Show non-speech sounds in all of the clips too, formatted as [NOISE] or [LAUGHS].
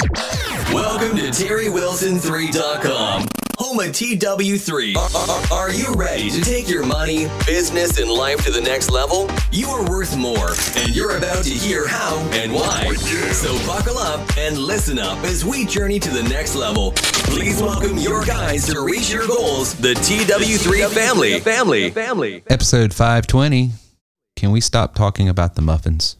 Welcome to TerryWilson3.com, home of TW3. Are, are- are you ready to take your money, business, and life to the next level? You are worth more, and you're about to hear how and why. So buckle up and listen up as we journey to the next level. Please welcome your guys to reach your goals, the TW3 family. Family. Family. Episode 520. Can we stop talking about the muffins?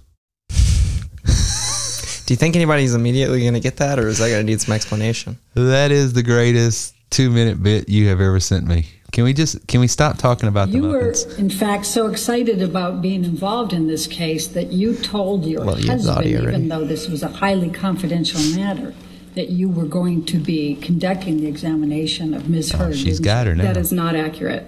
Do you think anybody's immediately going to get that, or is that going to need some explanation? That is the greatest two minute bit you have ever sent me. Can we just can we stop talking about the You were, in fact, so excited about being involved in this case that you told your Well, you have the husband, audio even though this was a highly confidential matter, that you were going to be conducting the examination of Ms. Heard. Oh, She's didn't got her now. That is not accurate.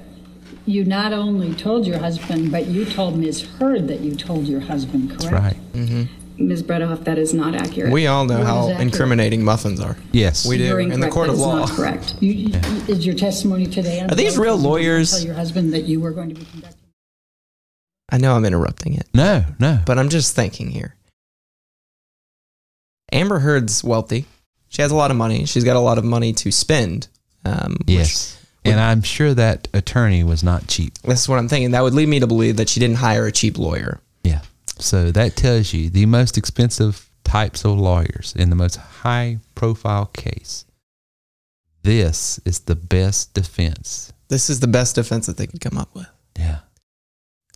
You not only told your husband, but you told Ms. Heard that you told your husband, correct? That's right. Mm-hmm. Ms. Bredehoft, that is not accurate. We all know What how is accurate? incriminating muffins are. Yes. We do You're in the incorrect. court That of is law. not correct. You, you- is your testimony today? Are these real lawyers? Tell your husband that you were going to be conducting. I know I'm interrupting it, No, no. but I'm just thinking here. Amber Heard's wealthy. She has a lot of money. She's got a lot of money to spend. Um, which- Yes. And I'm sure that attorney was not cheap. that's what I'm thinking. That would lead me to believe that she didn't hire a cheap lawyer. So that tells you the most expensive types of lawyers in the most high profile case. This is the best defense. This is the best defense that they could come up with. Yeah.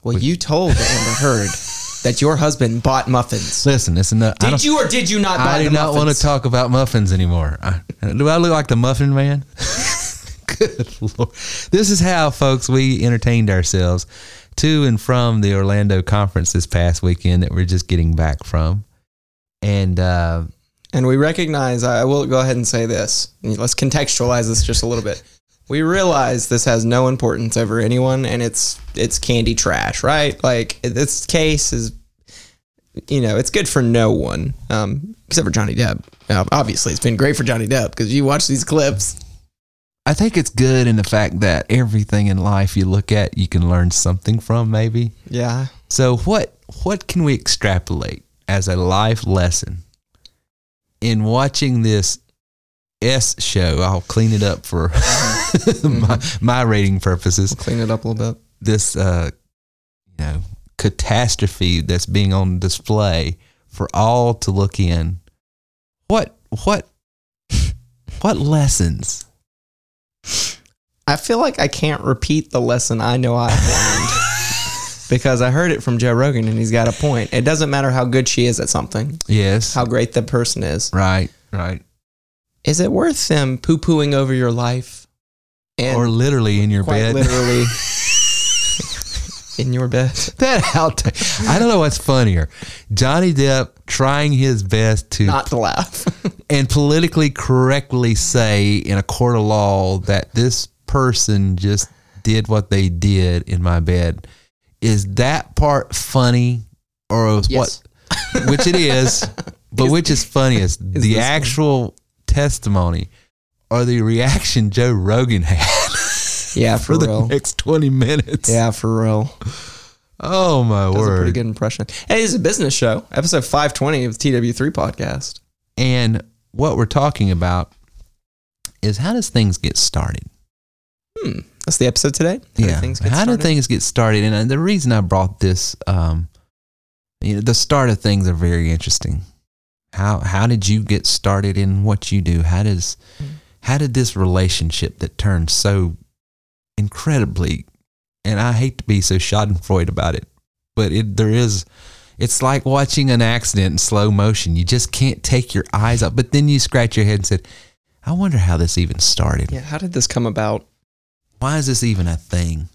Well, We- you told [LAUGHS] Amber Heard that your husband bought muffins. Listen, listen. I Did you or did you not buy muffins? I do not want to talk about muffins anymore. I, do I look like the muffin man? [LAUGHS] Good lord. This is how, folks, we entertained ourselves to and from the Orlando conference this past weekend that we're just getting back from. And uh, And we recognize, I will go ahead and say this. Let's contextualize this just a little bit. We realize this has no importance over anyone and it's it's candy trash, right? Like this case is you know, it's good for no one. Um, except for Johnny Depp. Now, obviously it's been great for Johnny Depp because you watch these clips. I think it's good in the fact that everything in life you look at, you can learn something from, maybe. Yeah. So what what can we extrapolate as a life lesson in watching this S show? I'll clean it up for [LAUGHS] my, my rating purposes. Clean it up a little bit. This uh you know catastrophe that's being on display for all to look in. What what [LAUGHS] what lessons? I feel like I can't repeat the lesson I know I've learned [LAUGHS] because I heard it from Joe Rogan and he's got a point. It doesn't matter how good she is at something, Yes. how great the person is. right, right. Is it worth them poo pooing over your life? And or literally in your quite bed. literally [LAUGHS] in your bed. [LAUGHS] that out. I don't know what's funnier. Johnny Depp trying his best to Not to laugh. [LAUGHS] and politically correctly say in a court of law that this person just did what they did in my bed. Is that part funny or Yes. what [LAUGHS] which it is, but which is funniest? is the this one. actual testimony or the reaction Joe Rogan had yeah, [LAUGHS] for, for the real. next 20 minutes. Yeah, for real. Oh my word. That's a pretty good impression. Hey, it's a business show, episode 520 of the TW3 podcast. And what we're talking about is how does things get started? Hmm. That's the episode today. How yeah. things get how started? do things get started? And uh, the reason I brought this, um, you know, the start of things are very interesting. How how did you get started in what you do? How does how did this relationship that turned so incredibly, and I hate to be so Schadenfreude about it, but it there is. It's like watching an accident in slow motion. You just can't take your eyes up. But then you scratch your head and said, "I wonder how this even started." Yeah, how did this come about? why is this even a thing?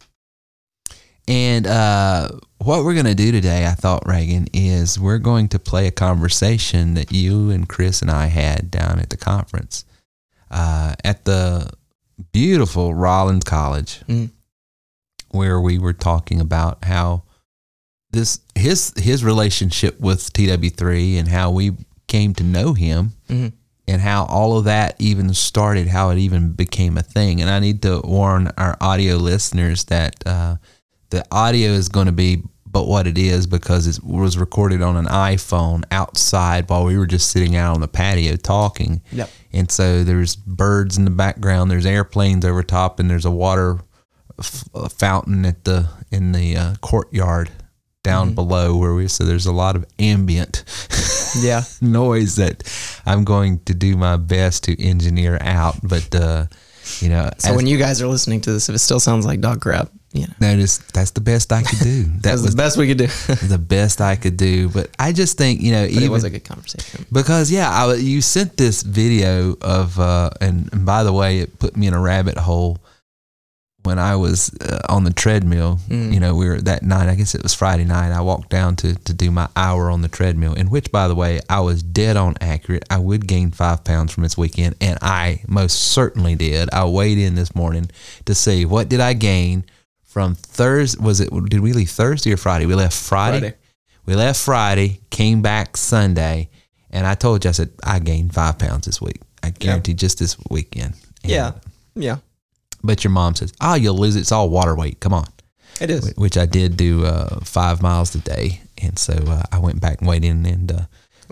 And uh, what we're going to do today, I thought, Reagan, is we're going to play a conversation that you and Chris and I had down at the conference uh, at the beautiful Rollins College, Mm. where we were talking about how this his his relationship with TW3 and how we came to know him Mhm. and how all of that even started, how it even became a thing. And I need to warn our audio listeners that uh, the audio is going to be but what it is because it was recorded on an iPhone outside while we were just sitting out on the patio talking. Yep. And so there's birds in the background, there's airplanes over top, and there's a water f- fountain at the in the uh, courtyard down below where we. So there's a lot of ambient [LAUGHS] Yeah. noise that I'm going to do my best to engineer out. But uh, you know, So when you guys are listening to this, if it still sounds like dog crap, you know, notice that's the best I could do. [LAUGHS] That that's was the best we could do. [LAUGHS] the best I could do. But I just think you know, but even it was a good conversation. because yeah, I, you sent this video of, uh, and, and by the way, it put me in a rabbit hole when I was uh, on the treadmill. Mm. You know, we were that night. I guess it was Friday night. I walked down to to do my hour on the treadmill, in which, by the way, I was dead on accurate. I would gain five pounds from this weekend, and I most certainly did. I weighed in this morning to see what did I gain from Thursday. Was it? Did we leave Thursday or Friday? We left Friday. Friday. We left Friday, came back Sunday, and I told you I said I gained five pounds this week. I guarantee just this weekend. And- Yeah. Yeah. But your mom says, "Oh, you'll lose it. It's all water weight. Come on." It is. Which I did do uh, five miles a day, and so uh, I went back and weighed in and uh,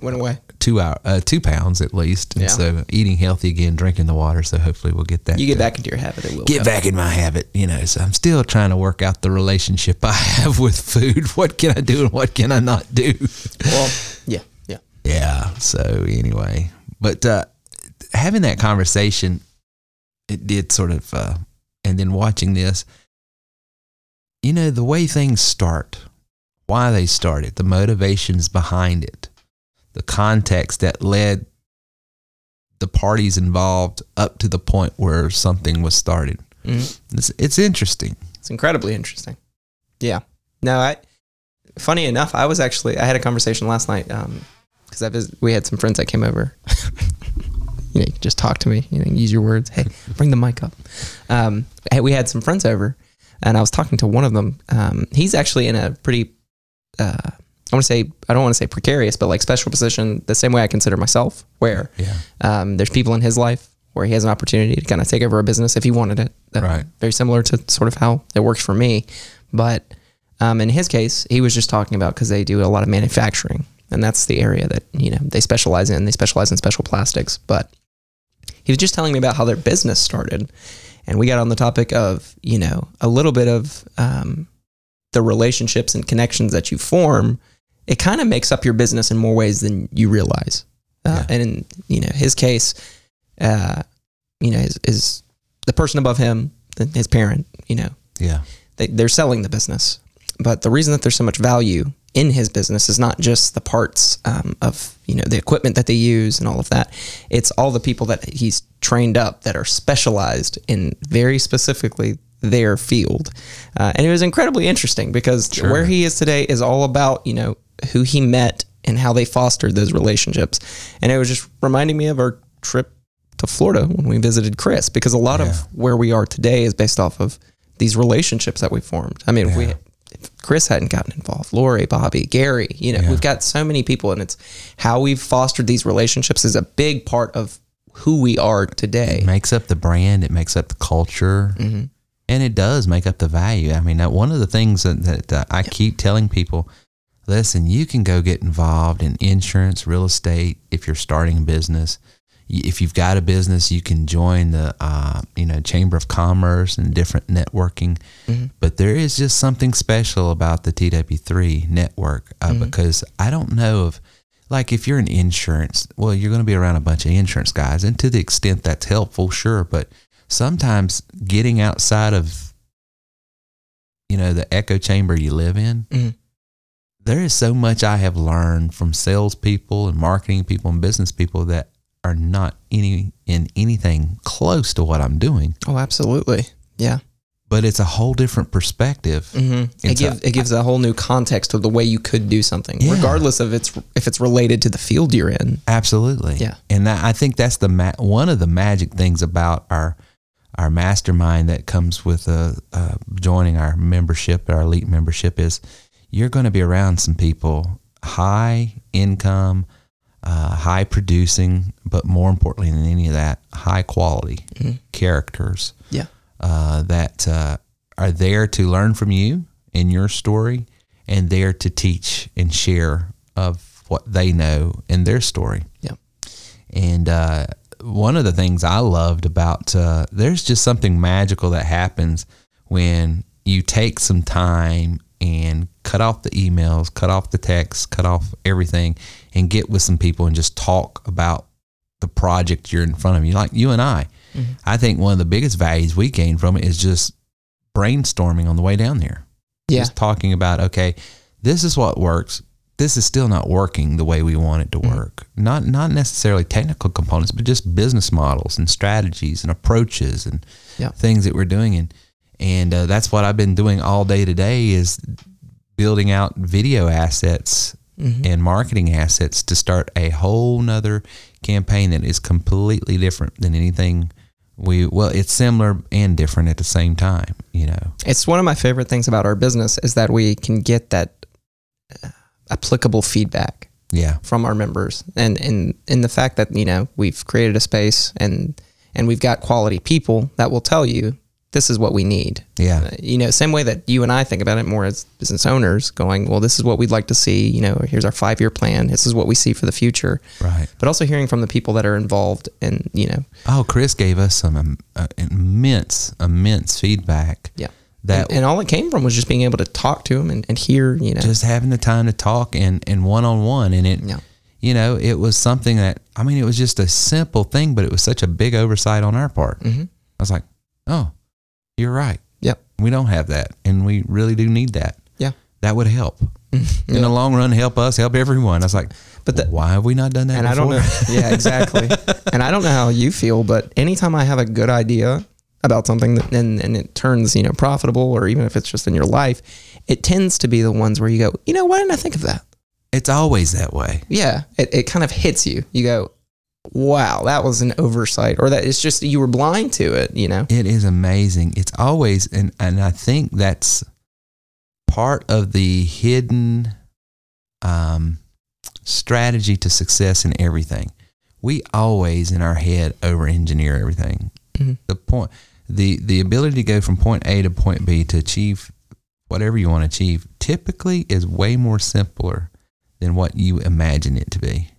went away. Two hour, uh, two pounds at least. And Yeah. so eating healthy again, drinking the water. So hopefully we'll get that. You get back into your habit, it will. Get back in my habit, you know. So I'm still trying to work out the relationship [LAUGHS] I have with food. What can I do and what can I not do? Well, yeah. Yeah. Yeah. So anyway, but uh, having that conversation, it did sort of, uh, and then watching this, you know, the way things start, why they started, the motivations behind it, the context that led the parties involved up to the point where something was started. Mhm. It's, it's interesting. It's incredibly interesting. Yeah. No, I. Funny enough, I was actually I had a conversation last night because I vis- we had some friends that came over. [LAUGHS] you know, you can just talk to me. You know, use your words. Hey, bring the mic up. Um, hey, we had some friends over, and I was talking to one of them. Um, he's actually in a pretty. Uh, I want to say I don't want to say precarious, but like special position, the same way I consider myself, where Yeah. um, there's people in his life where he has an opportunity to kind of take over a business if he wanted it. Uh, Right. Very similar to sort of how it works for me. But um, in his case, he was just talking about because they do a lot of manufacturing, and that's the area that you know they specialize in. They specialize in special plastics. But he was just telling me about how their business started, and we got on the topic of you know a little bit of um, the relationships and connections that you form. It kind of makes up your business in more ways than you realize. Uh, And in you know his case, uh, you know, is, is the person above him, his parent, you know, Yeah. they, they're selling the business. But the reason that there's so much value in his business is not just the parts um, of you know the equipment that they use and all of that. It's all the people that he's trained up that are specialized in very specifically their field, uh, and it was incredibly interesting because where he is today is all about you know who he met and how they fostered those relationships, and it was just reminding me of our trip to Florida when we visited Chris because a lot Yeah. of where we are today is based off of these relationships that we formed. I mean, if we if Chris hadn't gotten involved, Lori, Bobby, Gary, you know, Yeah. we've got so many people, and it's how we've fostered these relationships is a big part of who we are today. It makes up the brand. It makes up the culture, mm-hmm. and it does make up the value. I mean, one of the things that, that I keep telling people: listen, you can go get involved in insurance, real estate if you're starting a business. If you've got a business, you can join the uh, you know Chamber of Commerce and different networking. But there is just something special about the TW3 network uh, because I don't know if like if you're in insurance, well, you're going to be around a bunch of insurance guys, and to the extent that's helpful, sure. But sometimes getting outside of, you know, the echo chamber you live in, Mhm. There is so much I have learned from salespeople and marketing people and business people that are not any in anything close to what I'm doing. Oh, absolutely. Yeah. But it's a whole different perspective. Mm-hmm. It It's a- gives it gives a whole new context of the way you could do something, Yeah. regardless of it's if it's related to the field you're in. Absolutely. Yeah. And that, I think that's the ma- one of the magic things about our our mastermind that comes with uh, uh, joining our membership, our elite membership, is you're going to be around some people high income, uh, high producing, but more importantly than any of that, high quality characters Yeah. uh, that uh, are there to learn from you and your story and there to teach and share of what they know in their story. Yeah. And uh, one of the things I loved about uh, there's just something magical that happens when you take some time and cut off the emails, cut off the texts, cut off everything, and get with some people and just talk about the project you're in front of you. Like you and I, I think one of the biggest values we gain from it is just brainstorming on the way down there. Yeah. Just talking about, okay, this is what works. This is still not working the way we want it to work. Not not necessarily technical components, but just business models and strategies and approaches and Yeah. things that we're doing. And and uh, that's what I've been doing all day today is building out video assets and marketing assets to start a whole nother campaign that is completely different than anything we well it's similar and different at the same time you know? It's one of my favorite things about our business is that we can get that uh, applicable feedback yeah. from our members. And in in the fact that you know we've created a space and and we've got quality people that will tell you this is what we need. Yeah. Uh, you know same way that you and I think about it more as business owners going well this is what we'd like to see. You know here's our 5 year plan. This is what we see for the future. Right. But also hearing from the people that are involved and you know. Oh chris gave us some um, uh, immense immense feedback yeah. that and, and all it came from was just being able to talk to him and, and hear you know. Just having the time to talk and and one-on-one. And it Yeah. you know it was something that i mean it was just a simple thing but it was such a big oversight on our part. Mhm. i was like oh you're right yep we don't have that and we really do need that yeah that would help [LAUGHS] in the long run help us help everyone i was like But the- why have we not done that and I don't know. before? Yeah, exactly. [LAUGHS] and I don't know how you feel, but anytime I have a good idea about something that, and, and it turns, you know, profitable or even if it's just in your life, it tends to be the ones where you go, you know, why didn't I think of that? it's always that way Yeah. It, it kind of hits you. You go, wow, that was an oversight or that it's just, you were blind to it, you know? it is amazing it's always and and i think that's part of the hidden um strategy to success in everything we always in our head over engineer everything Mhm. the point the the ability to go from point a to point b to achieve whatever you want to achieve typically is way more simpler than what you imagine it to be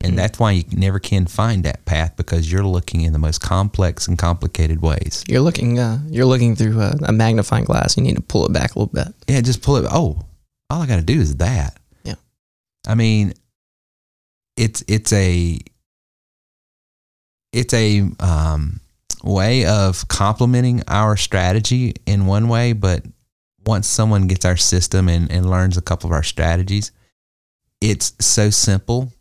and that's why you never can find that path because you're looking in the most complex and complicated ways You're looking, uh, you're looking through a, a magnifying glass. You need to pull it back a little bit. Yeah, just pull it. Oh, all I got to do is that. Yeah. I mean, it's it's a it's a um, way of complementing our strategy in one way, but once someone gets our system and, and learns a couple of our strategies, it's so simple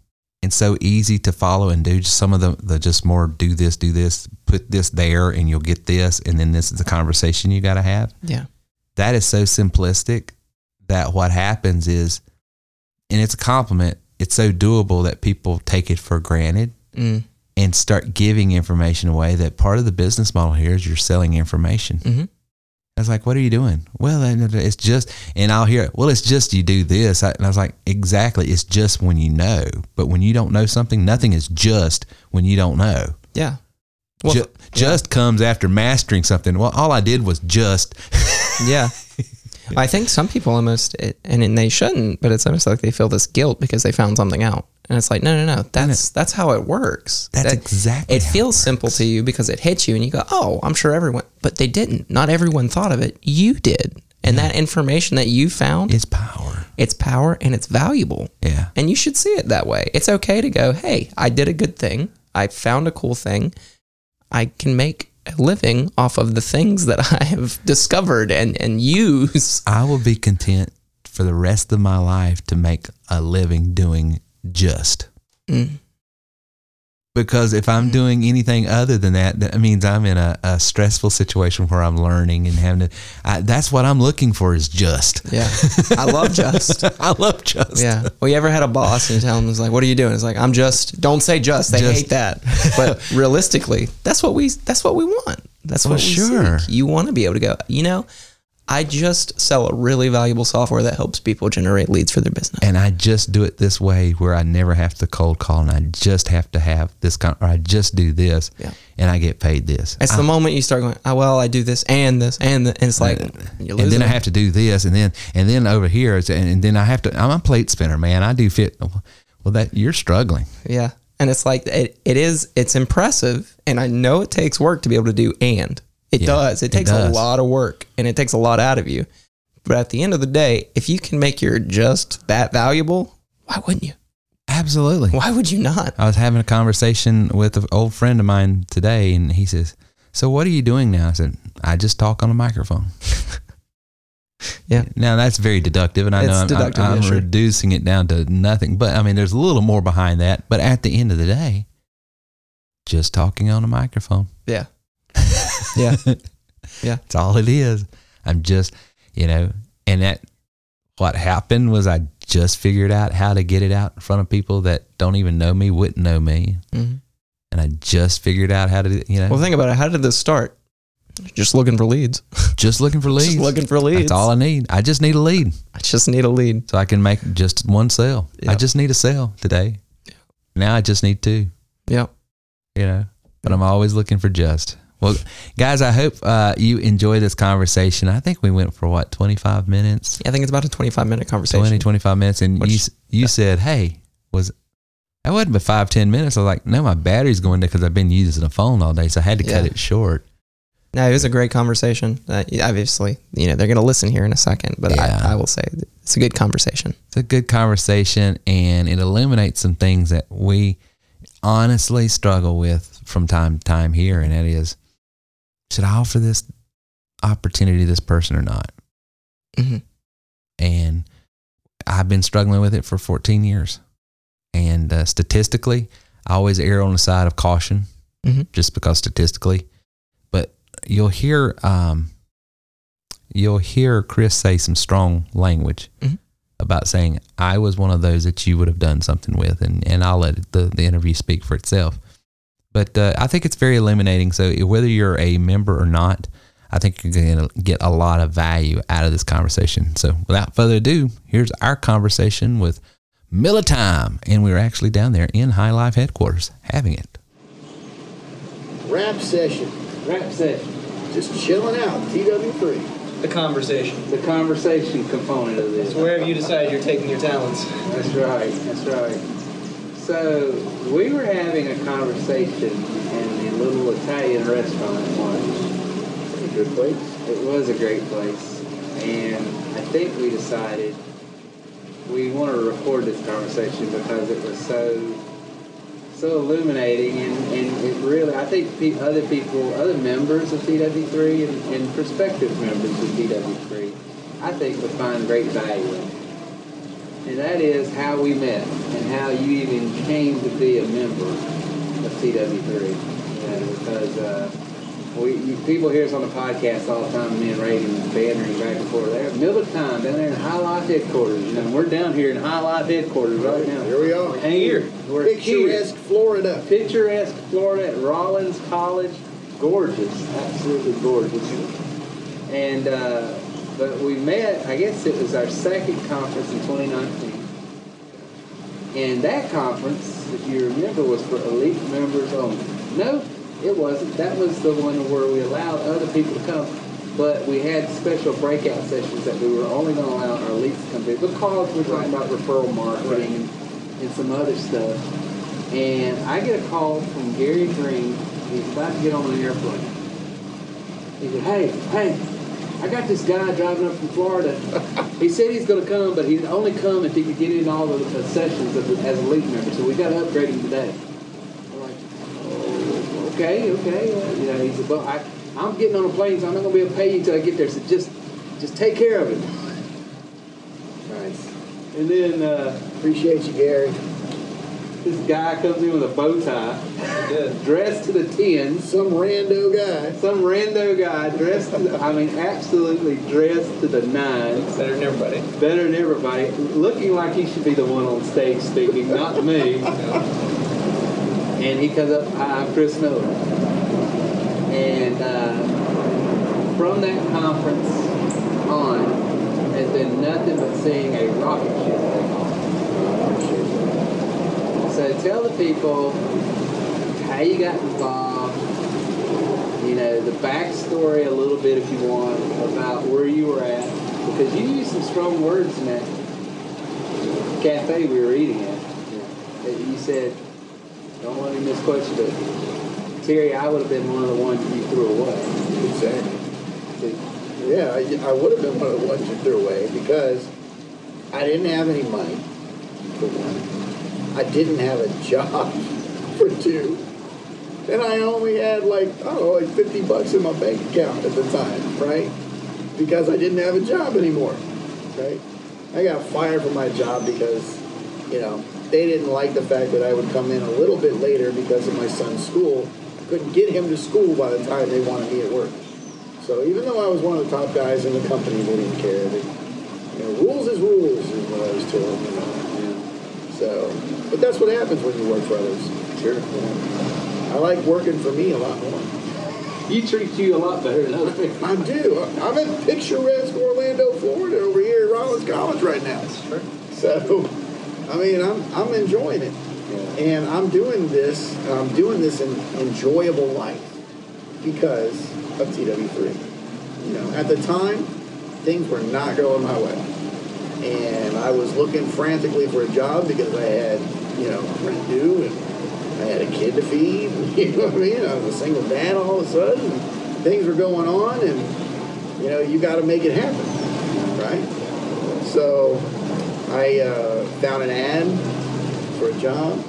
and so easy to follow and do. Just some of the, the just more do this, do this, put this there, and you'll get this, and then this is the conversation you got to have Yeah. that is so simplistic that what happens is, and it's a compliment, it's so doable that people take it for granted Mm. and start giving information away. That part of the business model here is you're selling information. Mhm. I was like, what are you doing? Well, uh, uh, it's just, and I'll hear, well, it's just you do this. And I was like, exactly. It's just when you know. But when you don't know something, nothing is just when you don't know. Yeah. Well, Ju- just comes after mastering something. Well, all I did was just. [LAUGHS] Yeah. I think some people almost, and and they shouldn't, but it's almost like they feel this guilt because they found something out, and it's like, no, no, no, that's that's how it works. That's That- exactly It how it feels simple to you because it hits you, and you go, oh, I'm sure everyone, but they didn't. Not everyone thought of it. You did, and that information that you found, is power. it's power and it's valuable, Yeah. and you should see it that way. It's okay to go, hey, I did a good thing. I found a cool thing. I can make a living off of the things that [LAUGHS] I have discovered and, and use. I will be content for the rest of my life to make a living doing just. Mm. Because if I'm doing anything other than that, that means I'm in a, a stressful situation where I'm learning and having to. I, that's what I'm looking for is just. Yeah. I love just. [LAUGHS] I love just. Yeah. Well, you ever had a boss and you tell them, it's like, what are you doing? It's like, I'm just, don't say just. They Just. hate that. [LAUGHS] But realistically, that's what we, that's what we want. That's Well, what we sure. seek. You want to be able to go, you know, I just sell a really valuable software that helps people generate leads for their business. and I just do it this way where I never have to cold call and I just have to have this kind or I just do this Yeah. and I get paid this. It's the moment you start going, oh, well, I do this and this and, the, and it's like, you're and then I have to do this and then and then over here it's, and, and then I have to I'm a plate spinner, man. I do fit well that you're struggling. Yeah. And it's like it, it is it's impressive and I know it takes work to be able to do and. It Yeah, does. It it takes a lot of work and it takes a lot out of you. But at the end of the day, if you can make your just that valuable, why wouldn't you? Absolutely. Why would you not? I was having a conversation with an old friend of mine today, and he says, "So what are you doing now?" I said, "I just talk on a microphone." [LAUGHS] Yeah. Now that's very deductive, and I It's know I'm, deductive, I'm, I'm yeah, sure. reducing it down to nothing. But I mean, there's a little more behind that. But at the end of the day, just talking on a microphone. Yeah. Yeah. [LAUGHS] Yeah. That's all it is. I'm just, you know, and that what happened was I just figured out how to get it out in front of people that don't even know me, wouldn't know me. Mhm. And I just figured out how to, you know, Well, think about it. How did this start? Just looking for leads. [LAUGHS] just looking for leads. Just looking for leads. That's all I need. I just need a lead I just need a lead. so I can make just one sale. I just need a sale today. Now I just need two, Yep. you know, but I'm always looking for just. Well, guys, I hope uh, you enjoy this conversation. I think we went for what, 25 minutes? Yeah, I think it's about a 25 minute conversation. 20, 25 minutes. And Which- you, you said, hey, was that wasn't but five, 10 minutes. I was like, no, my battery's going down because I've been using the phone all day. So I had to cut it short. No, it was a great conversation. Uh, obviously, you know, they're going to listen here in a second, but Yeah. I, I will say it's a good conversation. It's a good conversation and it illuminates some things that we honestly struggle with from time to time here. And that is, should I offer this opportunity to this person or not? Mhm. And I've been struggling with it for 14 years. And uh, statistically, I always err on the side of caution Mhm. just because statistically. But you'll hear, um, you'll hear Chris say some strong language Mhm. about saying, I was one of those that you would have done something with. And, and I'll let the, the interview speak for itself. But uh, I think it's very illuminating. So whether you're a member or not, I think you're going to get a lot of value out of this conversation. So without further ado, here's our conversation with Miller Time. And we were actually down there in High Life headquarters having it. Rap session. Rap session. Just chilling out. TW3. The conversation. The conversation component of this. wherever you decide you're taking your talents. That's right. That's right. So we were having a conversation in the little Italian restaurant lunch. Pretty good place. It was a great place, and I think we decided we want to record this conversation because it was so so illuminating, and, and it really I think pe- other people, other members of TW3 and, and prospective members of TW3, I think would find great value in it. And that is how we met and how you even came to be a member of TW3. You know, because uh, we you, people hear us on the podcast all the time, me and Reagan bantering back and forth. There, middle of time down there in High Life headquarters. You know, we're down here in High Life headquarters right now. Here we are. And here, we're here. Picturesque Florida. Picturesque Florida at Rollins College. Gorgeous, absolutely gorgeous. And uh, but we met. I guess it was our second conference in 2019. And that conference, if you remember, was for elite members only. No, it wasn't. That was the one where we allowed other people to come, but we had special breakout sessions that we were only going to allow our elites to come to because we're talking about referral marketing and, and some other stuff. And I get a call from Gary Green. He's about to get on an airplane. He said, "Hey, hey, I got this guy driving up from Florida. he said he's going to come, but he'd only come if he could get in all the, the sessions the, as a league member. So we got to upgrade him today." I'm like, "Oh, okay, okay. Uh, you know, he said, "Well, I, I'm getting on a plane, so I'm not going to be able to pay you until I get there. So just, just take care of it." Nice. And then uh, Appreciate you, Gary. This guy comes in with a bow tie, dressed to the tens. Some rando guy. Some rando guy dressed to the, I mean, absolutely dressed to the nines. Better than everybody. Better than everybody. Looking like he should be the one on stage speaking, not me. [LAUGHS] And he comes up, hi, I'm Chris Miller. And uh, from that conference, on has been nothing but seeing a rocket ship. So tell the people how you got involved, you know, the backstory a little bit if you want about where you were at. Because you used some strong words in that cafe we were eating at. That you said, don't let me misquote you, but Terry, I would have been one of the ones you threw away. Exactly. Yeah, I, I would have been one of the ones you threw away because I didn't have any money, for one. I didn't have a job, [LAUGHS] for two. And I only had like, I don't know, like 50 bucks in my bank account at the time, right? Because I didn't have a job anymore, right? I got fired from my job because, you know, they didn't like the fact that I would come in a little bit later because of my son's school. Couldn't get him to school by the time they wanted me at work. So even though I was one of the top guys in the company, they didn't care. They, you know, rules is rules is what I was told. You know. So, but that's what happens when you work for others. Sure. Know. I like working for me a lot more. You treat you a lot better than other people. I do. I'm in picturesque Orlando, Florida, over here at Rollins College right now. Sure. So, I mean, I'm I'm enjoying it, and I'm doing this. I'm doing this in enjoyable life because of TW3. You know, at the time, things were not going my way, and I was looking frantically for a job because I had, you know, rent due and I had a kid to feed. [LAUGHS] You know what I mean? I was a single dad all of a sudden. Things were going on, and you know, you got to make it happen, right? So I uh, found an ad for a job.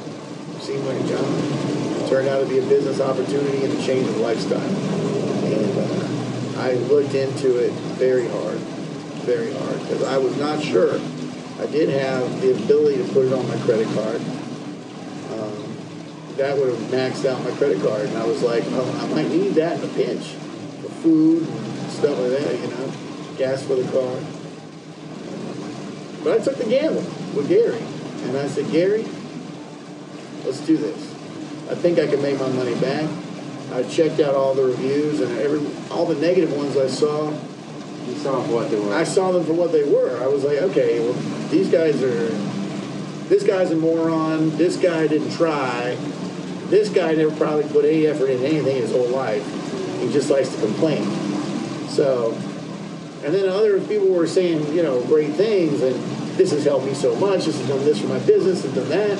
Seemed like a job. Turned out to be a business opportunity and a change of lifestyle. And uh, I looked into it very hard, very hard, because I was not sure. I did have the ability to put it on my credit card. Um, that would have maxed out my credit card, and I was like, oh, I might need that in a pinch for food and stuff like that, you know, gas for the car. But I took the gamble with Gary, and I said, Gary, let's do this. I think I can make my money back. I checked out all the reviews and every all the negative ones I saw. Saw what they were. I saw them for what they were. I was like, okay, well, these guys are. This guy's a moron. This guy didn't try. This guy never probably put any effort into anything his whole life. He just likes to complain. So, and then other people were saying, you know, great things, and this has helped me so much. This has done this for my business and done that.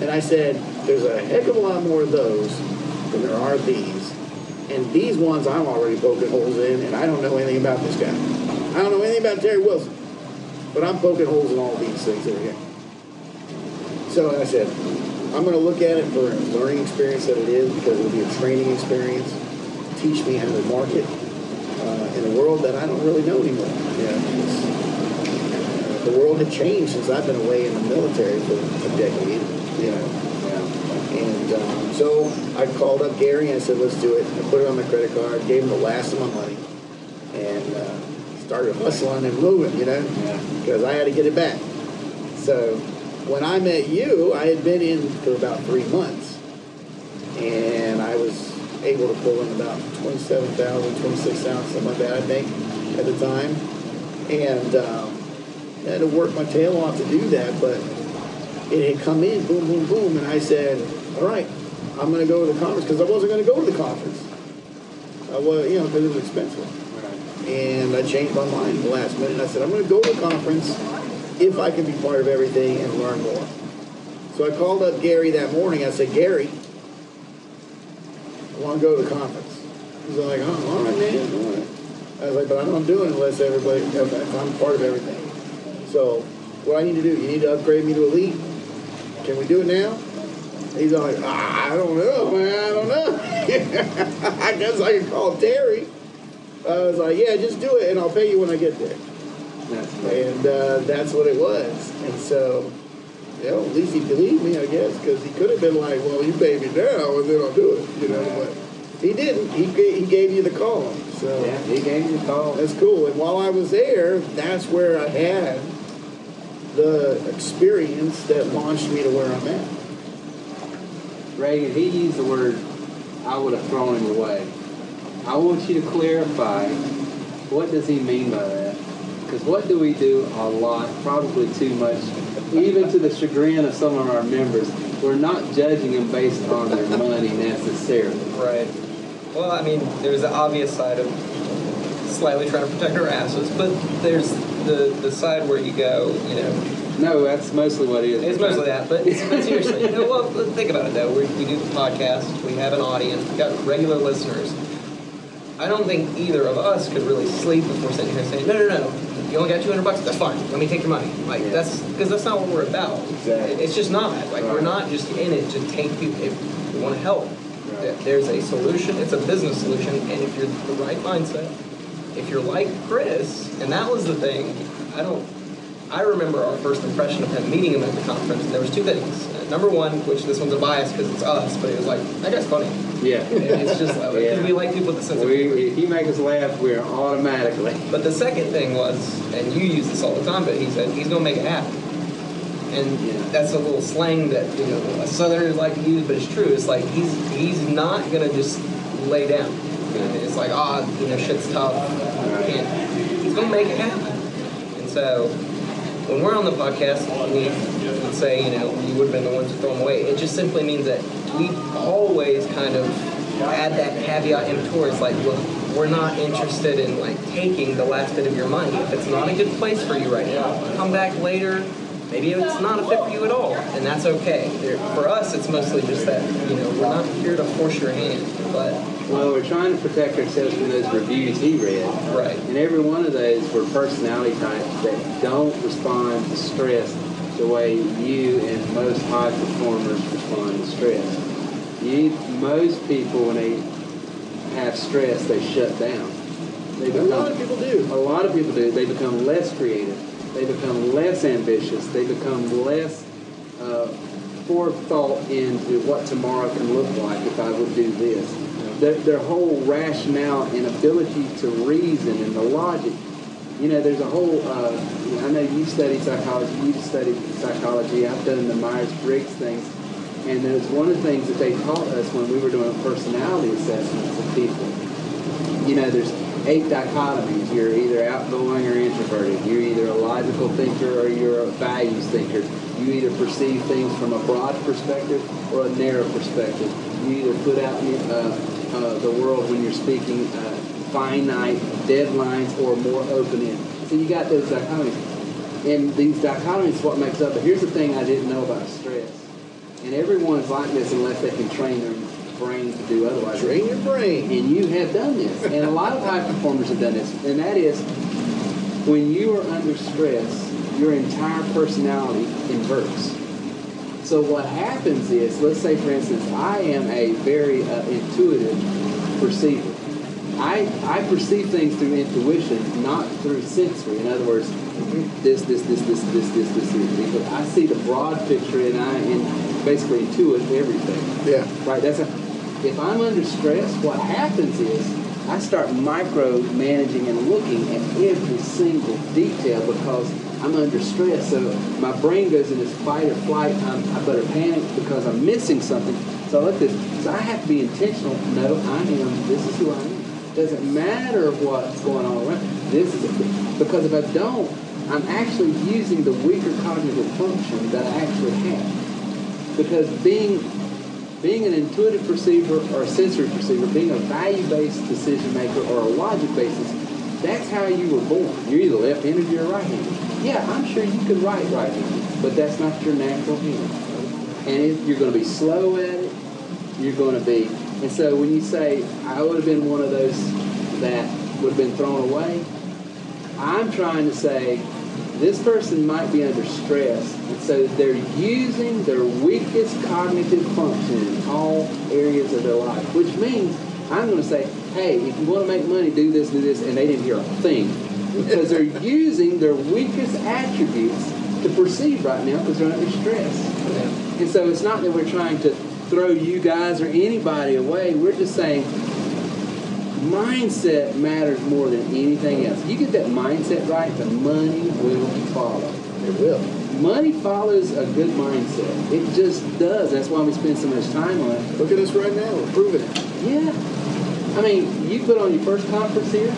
And I said, there's a heck of a lot more of those than there are these. And these ones I'm already poking holes in, and I don't know anything about this guy. I don't know anything about Terry Wilson, but I'm poking holes in all these things over here. So I said, I'm going to look at it for a learning experience that it is because it'll be a training experience, teach me how to market uh, in a world that I don't really know anymore. Yeah, uh, the world had changed since I've been away in the military for a decade. You know, and um, so I called up Gary and I said, let's do it. I put it on my credit card, gave him the last of my money, and uh, started hustling and moving, you know, because I had to get it back. So when I met you, I had been in for about three months, and I was able to pull in about 27,000, 26,000, something like that, I think, at the time. And um, I had to work my tail off to do that, but it had come in, boom, boom, boom, and I said, all right, I'm going to go to the conference because I wasn't going to go to the conference. I was, you know, because it was expensive. And I changed my mind the last minute. I said, I'm going to go to the conference if I can be part of everything and learn more. So I called up Gary that morning. I said, Gary, I want to go to the conference. He's like, oh, all right, man, all right. I was like, but I'm not doing it unless everybody, if I'm part of everything. So what I need to do, you need to upgrade me to elite. Can we do it now? He's like, ah, I don't know, man, I don't know. [LAUGHS] I guess I can call Terry. I was like, yeah, just do it, and I'll pay you when I get there. That's. And uh, that's what it was. And so, you know, at least he believed me, I guess, because he could have been like, well, you pay me now, and then I'll do it, you know. But he didn't. He, he gave you the call. So Yeah, he gave you the call. that's cool. And while I was there, that's where I had the experience that launched me to where I'm at. Reagan, he used the word, I would have thrown him away. I want you to clarify, what does he mean by that? Because what do we do a lot, probably too much, even to the chagrin of some of our members, we're not judging them based on their money necessarily. Right. Well, I mean, there's the obvious side of slightly trying to protect our asses, but there's the the side where you go, you know, No, that's mostly what it is. it's mostly that. But, but [LAUGHS] seriously, no, well, think about it though. We, we do the podcast, we have an audience, we've got regular listeners. I don't think either of us could really sleep if we're sitting here saying, no, no, no, you only got 200 bucks, that's fine, let me take your money. Like, Yeah. that's, because that's not what we're about. Exactly. It's just not. Like, we're not just in it to take people, if we want to help. Right. There's a solution, it's a business solution, and if you're the right mindset, if you're like Chris, and that was the thing, I don't, I remember our first impression of him meeting him at the conference, and there was two things. Uh, number one, which this one's a bias because it's us, but it was like, that guy's funny. Yeah. And it's just like, Yeah. we like people with a sense of humor. We, if he make us laugh, we're automatically. But the second thing was, and you use this all the time, but he said he's gonna make it happen. And Yeah. that's a little slang that you know a Southerners like to use, but it's true. It's like he's he's not gonna just lay down. And it's like, ah, you know, shit's tough. Right. He's gonna make it happen. And so when we're on the podcast, we would say, you know, we would have been the ones to throw them away. It just simply means that we always kind of add that caveat in towards like, look, we're not interested in like taking the last bit of your money. If it's not a good place for you right now, come back later. Maybe it's not a fit for you at all, and that's okay. For us, it's mostly just that, you know, we're not here to force your hand, but Well, we're trying to protect ourselves from those reviews he read. right. And every one of those were personality types that don't respond to stress the way you and most high performers respond to stress. You, most people, when they have stress, they shut down. They A lot of people do. A lot of people do. They become less creative. They become less ambitious. They become less uh, forethought into what tomorrow can look like if I would do this. Their, their whole rationale and ability to reason and the logic. You know, there's a whole. Uh, you I know you study psychology. You've studied psychology. I've done the Myers-Briggs things, and there's one of the things that they taught us when we were doing personality assessments of people you know, there's eight dichotomies. You're either outgoing or introverted. You're either a logical thinker or you're a values thinker. You either perceive things from a broad perspective or a narrow perspective. You either put out uh, uh, the world when you're speaking uh, finite deadlines or more open-ended. So you got those dichotomies. And these dichotomies is what makes up. But here's the thing I didn't know about stress. And everyone's like this unless they can train their brain to do otherwise. Train your brain. And you have done this. And a lot of high performers have done this. And that is when you are under stress, your entire personality inverts. So what happens is, let's say for instance, I am a very uh, intuitive perceiver. I, I perceive things through intuition, not through sensory. In other words, this, this, this, this, this, this, this, this. But I see the broad picture and I and basically intuit everything. Yeah. Right. That's a. If I'm under stress, what happens is I start micromanaging and looking at every single detail because I'm under stress. So my brain goes in this fight or flight. I'm, I better panic because I'm missing something. So I at this. So I have to be intentional. No, I am. This is who I am. Doesn't matter what's going on around. This is it. Because if I don't, I'm actually using the weaker cognitive function that I actually have because being being an intuitive perceiver or a sensory perceiver, being a value-based decision maker or a logic-based, that's how you were born. You're either left-handed or you're right-handed. Yeah, I'm sure you could write right-handed, but that's not your natural hand. And it, you're going to be slow at it. You're going to be, and so when you say I would have been one of those that would have been thrown away, I'm trying to say this person might be under stress, and so they're using their weakest cognitive function in all areas of their life, which means I'm going to say, hey, if you want to make money, do this, do this, and they didn't hear a thing because they're [LAUGHS] using their weakest attributes to perceive right now because they're under stress. And so it's not that we're trying to throw you guys or anybody away. We're just saying mindset matters more than anything else. You get that mindset right, the money will follow. It will. Money follows a good mindset. It just does. That's why we spend so much time on it. Look at us right now. We're proving it. Yeah. I mean, you put on your first conference here,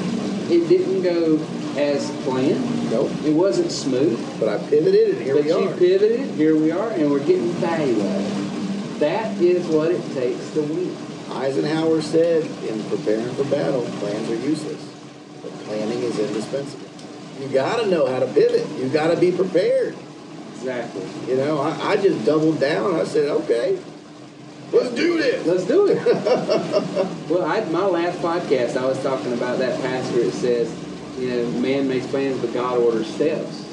it didn't go as planned. Nope. It wasn't smooth. But I pivoted, and here but we you are. pivoted, here we are, and we're getting value out of it. That is what it takes to win. Eisenhower said, in preparing for battle, plans are useless, but planning is indispensable. You got to know how to pivot. You got to be prepared. Exactly. You know, I, I just doubled down. I said, okay, let's do this. Let's do it. [LAUGHS] well, I, my last podcast, I was talking about that pastor. It says, you know, man makes plans, but God orders steps.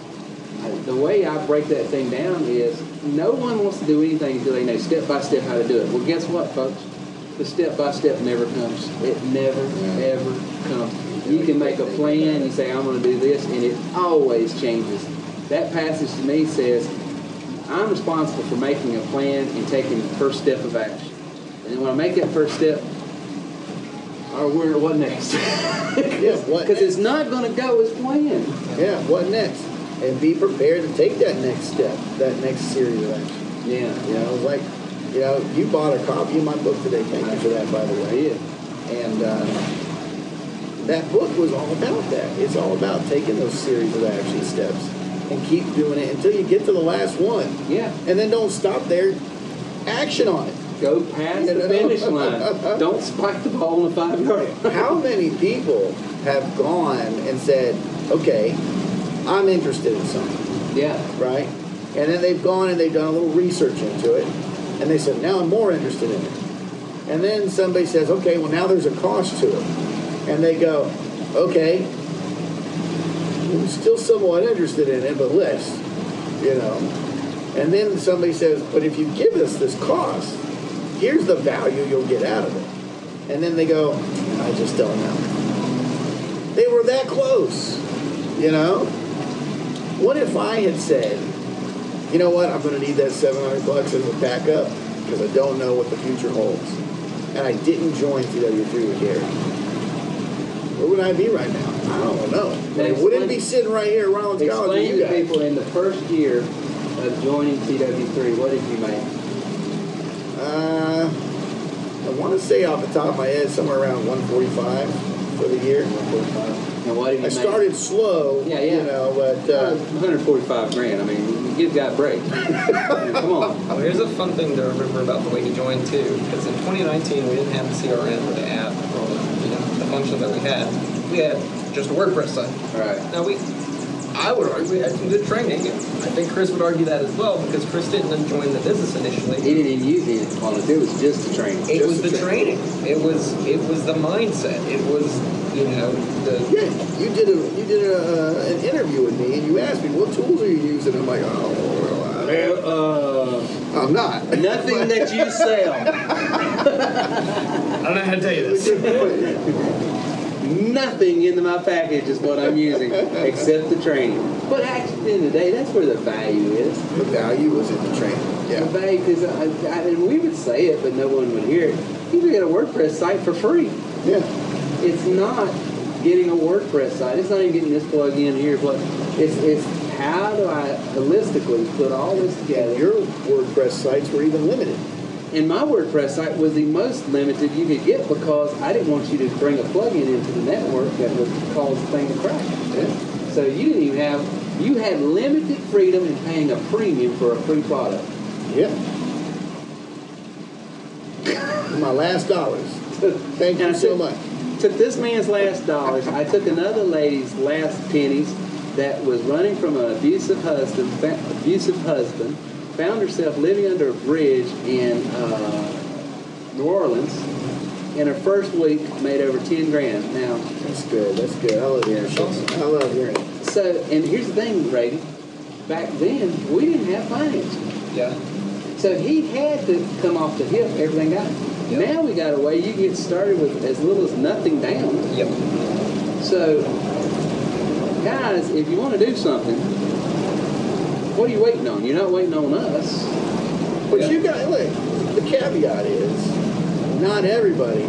I, the way I break that thing down is no one wants to do anything until they know step by step how to do it. Well, guess what, folks? The step by step never comes. It never, ever comes. You can make a plan, you say, I'm going to do this, and it always changes. That passage to me says, I'm responsible for making a plan and taking the first step of action. And then when I make that first step, or where what next? [LAUGHS] Yeah, what Because it's not going to go as planned. Yeah, what next? And be prepared to take that next step, that next series of action. Yeah. You know, like, you know, you bought a copy of my book today. Thank you for that, by the way. did. And uh, that book was all about that. It's all about taking those series of action steps and keep doing it until you get to the last one. Yeah. And then don't stop there. Action on it. Go past You the know? finish line. Don't spike the ball in the five yard. How many people have gone and said, okay, I'm interested in something, Yeah. right? And then they've gone and they've done a little research into it, and they said, now I'm more interested in it. And then somebody says, okay, well, now there's a cost to it. And they go, okay, I'm still somewhat interested in it, but less, you know. And then somebody says, but if you give us this cost, here's the value you'll get out of it. And then they go, I just don't know. They were that close, you know? What if I had said, you know what, I'm going to need that 700 bucks as a backup because I don't know what the future holds. And I didn't join TW3 with Gary. Where would I be right now? I don't know. But I wouldn't be sitting right here at Rollins College with Explain to guys. people in the first year of joining TW3, what did you make? Uh, I want to say off the top of my head somewhere around 145 for the year. 145. And what did you I make? started slow, Yeah, yeah. you know, but Uh, uh, 145 grand. I mean, give guy a break. [LAUGHS] Come on. Well, here's a fun thing to remember about the way he joined too, because in 2019 we didn't have the CRM or the app or you know the function that we had. We had just a WordPress site. All right. Now we, I would argue we had some good training, and I think Chris would argue that as well because Chris didn't join the business initially. He didn't even use it on it. It was just the training. It Just was the the training. It was it was the mindset. It was you know the yeah, you did a you did a, uh, an interview with me, and you asked me what tools are you using. I'm like, oh, Uh, I, I'm not. nothing that you sell. I don't know how to tell you this. Nothing in my package is what I'm using except the training. But actually, at the end of the day, that's where the value is. the value was in the training. The value, because I, I, and we would say it, but no one would hear it. You can get a WordPress site for free. Yeah. It's not getting a WordPress site. It's not even getting this plug in here. But it's it's how do I holistically put all this together? Your WordPress sites were even limited. And my WordPress site was the most limited you could get because I didn't want you to bring a plugin into the network that would cause the thing to crash. Yeah. So you didn't even have you had limited freedom in paying a premium for a free product. Yeah. My last dollars. Thank you I so took- much. Took this man's last dollars. I took another lady's last pennies that was running from an abusive husband, abusive husband, found herself living under a bridge in uh, New Orleans. In her first week, made over ten grand. Now, That's good. That's good. I love hearing. I love hearing it. So, and here's the thing, Brady. Back then, we didn't have financing. Yeah. So he had to come off the hip, everything got. Yep. Now we got a way you get started with as little as nothing down. Yep. So, guys, if you want to do something, what are you waiting on? You're not waiting on us. But Yeah. you got look. The caveat is, not everybody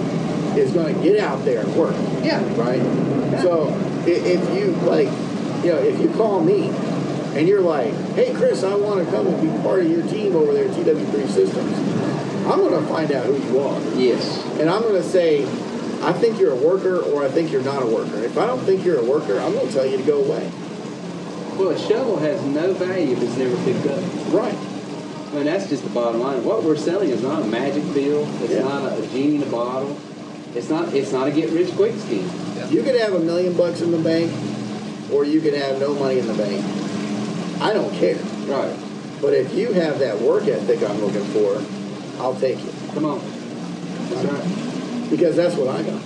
is going to get out there and work. Yeah. Right. So if you like, you know, if you call me and you're like, "Hey, Chris, I want to come and be part of your team over there at TW3 Systems," I'm going to find out who you are. Yes. And I'm going to say, I think you're a worker or I think you're not a worker. If I don't think you're a worker, I'm going to tell you to go away. Well, a shovel has no value if it's never picked up. Right. I mean, that's just the bottom line. What we're selling is not a magic pill. It's Yeah. not a, genie in a bottle. It's not. It's not a get rich quick scheme. You could have a million bucks in the bank or you could have no money in the bank. I don't care. Right. But if you have that work ethic I'm looking for, I'll take it. Come on. That's right. Because that's what I got.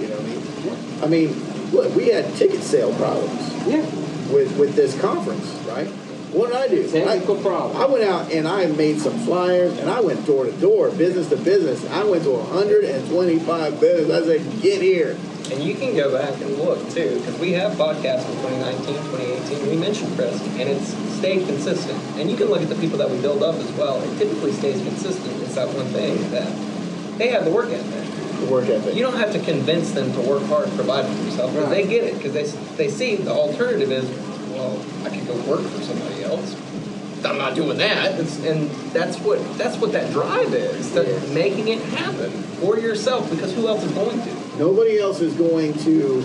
You know what I mean? I mean, look, we had ticket sale problems Yeah. with, with this conference, right? What did I do? Technical I, problem. I went out and I made some flyers and I went door to door, business to business. I went to 125 businesses. I said, get here. And you can go back and look too, because we have podcasts from 2019, 2018. We mentioned Chris, and it's stayed consistent. And you can look at the people that we build up as well. It typically stays consistent. It's that one thing that they have the work ethic. The work ethic. You don't have to convince them to work hard, provide for themselves, because they get it. Because they they see the alternative is, well, I could go work for somebody else. I'm not doing that. It's, and that's what that's what that drive is. That Yes. making it happen for yourself. Because who else is going to? Nobody else is going to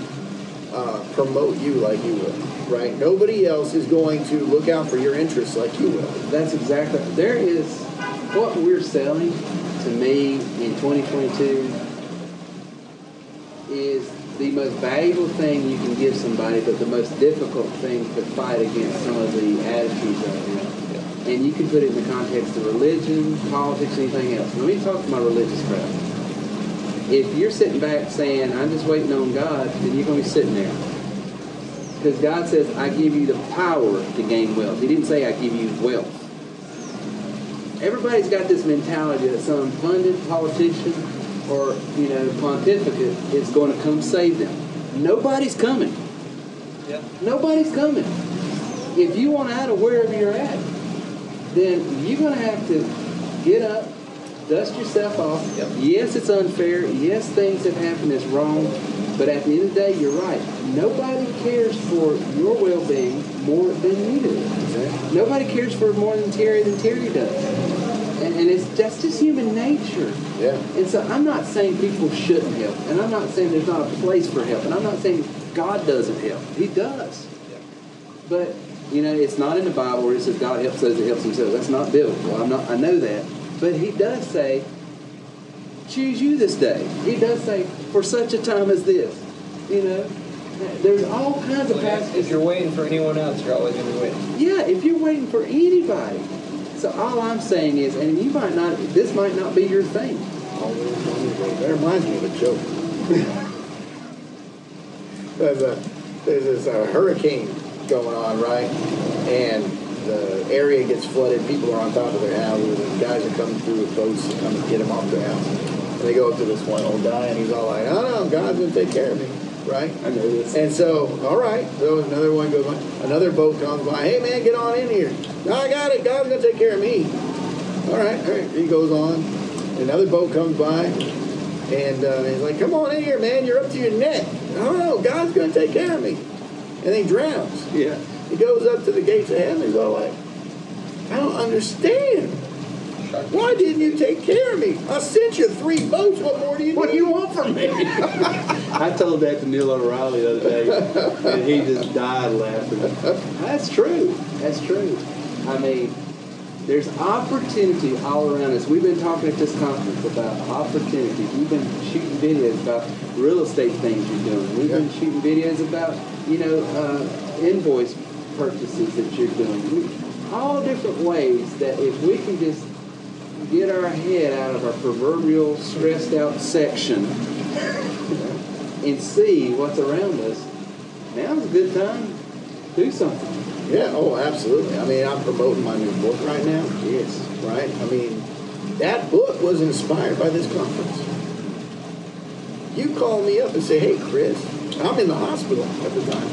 uh, promote you like you will, right? Nobody else is going to look out for your interests like you will. That's exactly. There is what we're selling to me in 2022 is the most valuable thing you can give somebody, but the most difficult thing to fight against some of the attitudes right now. And you can put it in the context of religion, politics, anything else. Let me talk to my religious crowd. If you're sitting back saying, I'm just waiting on God, then you're going to be sitting there. Because God says, I give you the power to gain wealth. He didn't say, I give you wealth. Everybody's got this mentality that some funded politician or, you know, pontificate is going to come save them. Nobody's coming. Yeah. Nobody's coming. If you want out of wherever you're at, then you're going to have to get up, dust yourself off. Yep. Yes, it's unfair. Yes, things have happened that's wrong. But at the end of the day, you're right. Nobody cares for your well-being more than you do. Nobody cares for more than Terry than Terry does. And, and it's that's just human nature. Yeah. And so I'm not saying people shouldn't help, and I'm not saying there's not a place for help, and I'm not saying God doesn't help. He does. But you know, it's not in the Bible where it says God helps those that helps themselves. That's not biblical. I'm not. I know that. But He does say, "Choose you this day." He does say, "For such a time as this." You know, there's all kinds of passages. If you're waiting for anyone else, you're always going to be waiting. Yeah, if you're waiting for anybody. So all I'm saying is, and you might not, this might not be your thing. That reminds me of a joke. there's a there's this uh, hurricane going on, right? And the area gets flooded. People are on top of their houses, and guys are coming through with boats to come and get them off their house. And they go up to this one old guy, and he's all like, "Oh no, God's gonna take care of me." Right? I know this. And so, all right. So another one goes by. Another boat comes by. Hey man, get on in here. No, I got it. God's gonna take care of me. All right, all right. He goes on. Another boat comes by, and uh, he's like, "Come on in here, man. You're up to your neck." No, no, God's gonna take care of me. And he drowns. Yeah. He goes up to the gates of heaven. He's all like, "I don't understand. Why didn't you take care of me? I sent you three boats. What more do you What do you want from me? [LAUGHS] I told that to Neil O'Reilly the other day, and he just died laughing. That's true. That's true. I mean, there's opportunity all around us. We've been talking at this conference about opportunity. We've been shooting videos about real estate things you're doing. We've been shooting videos about, you know, uh, invoice purchases that you're doing. We, all different ways that if we can just get our head out of our proverbial stressed out section and see what's around us, now's a good time to do something. Yeah, oh, absolutely. I mean, I'm promoting my new book right now. Yes. Right? I mean, that book was inspired by this conference. You call me up and say, hey, Chris, I'm in the hospital at the time.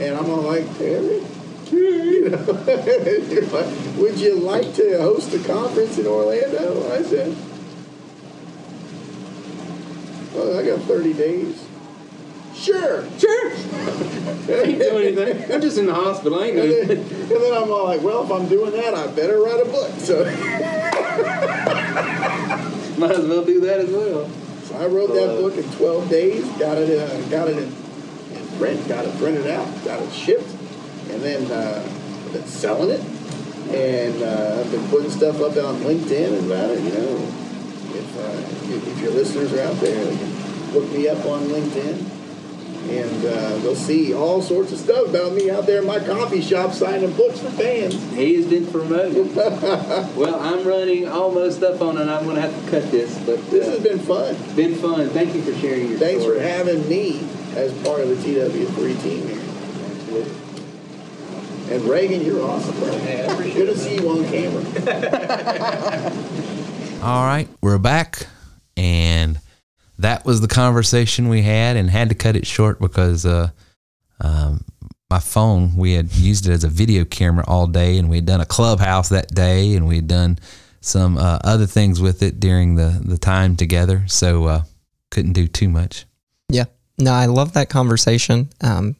And I'm all like, Terry? You know, like, would you like to host a conference in Orlando? I said, well, I got 30 days. Sure. Sure. I ain't doing anything. I'm just in the hospital. I ain't And doing then, and then I'm all like, well, if I'm doing that, I better write a book. So [LAUGHS] Might as well do that as well. So I wrote that book in 12 days. Got it. Uh, got it in, in print. Got it printed out. Got it shipped, and then uh, been selling it. And uh, I've been putting stuff up on LinkedIn about it. You know, if uh, if, if your listeners are out there, they can look me up on LinkedIn and uh, they'll see all sorts of stuff about me out there in my coffee shop signing books for fans. He's been promoted. [LAUGHS] well, I'm running almost up on it. I'm going to have to cut this, but uh, This has been fun. been fun. Thank you for sharing your Thanks story. for having me as part of the TW3 team here. And Reagan, you're awesome, bro. Good to see you on camera. [LAUGHS] All right, we're back, and that was the conversation we had, and had to cut it short because uh, um, my phone we had used it as a video camera all day, and we had done a clubhouse that day, and we had done some uh, other things with it during the the time together, so uh, couldn't do too much. Yeah. No, I love that conversation um,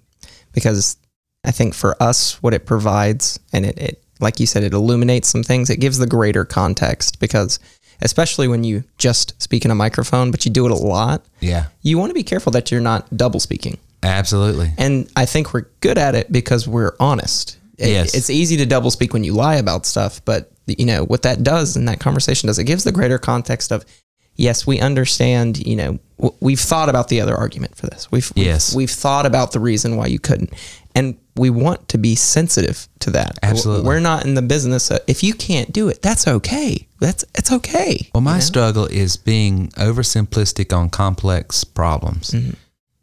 because I think for us, what it provides, and it, it, like you said, it illuminates some things. It gives the greater context because, especially when you just speak in a microphone, but you do it a lot, Yeah, you want to be careful that you're not double speaking. absolutely. And I think we're good at it because we're honest. It- Yes. It's easy to double speak when you lie about stuff, but you know what that does in that conversation does it gives the greater context of yes, we understand, you know, we've thought about the other argument for this. We've we've- Yes. we've thought about the reason why you couldn't. And we want to be sensitive to that. Absolutely. We're not in the business of, if you can't do it, that's okay. That's it's okay. Well, my struggle is being oversimplistic on complex problems.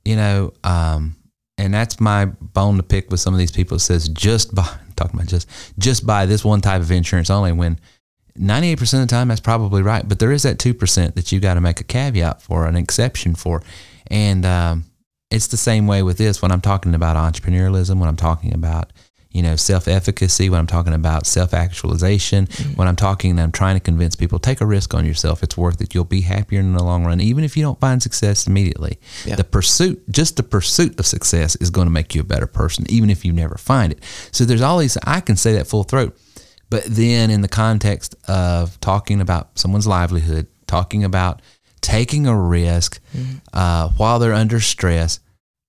You know, um, and that's my bone to pick with some of these people. That says just buy, [LAUGHS] talking about just just buy this one type of insurance only. When ninety eight percent of the time that's probably right, but there is that two percent that you got to make a caveat for, an exception for, and um, it's the same way with this. When I'm talking about entrepreneurialism, when I'm talking about you know, self efficacy, when I'm talking about self actualization, when I'm talking and I'm trying to convince people, take a risk on yourself. It's worth it. You'll be happier in the long run, even if you don't find success immediately. Yeah. The pursuit, just the pursuit of success is going to make you a better person, even if you never find it. So there's all these, I can say that full throat. But then in the context of talking about someone's livelihood, talking about taking a risk uh, while they're under stress,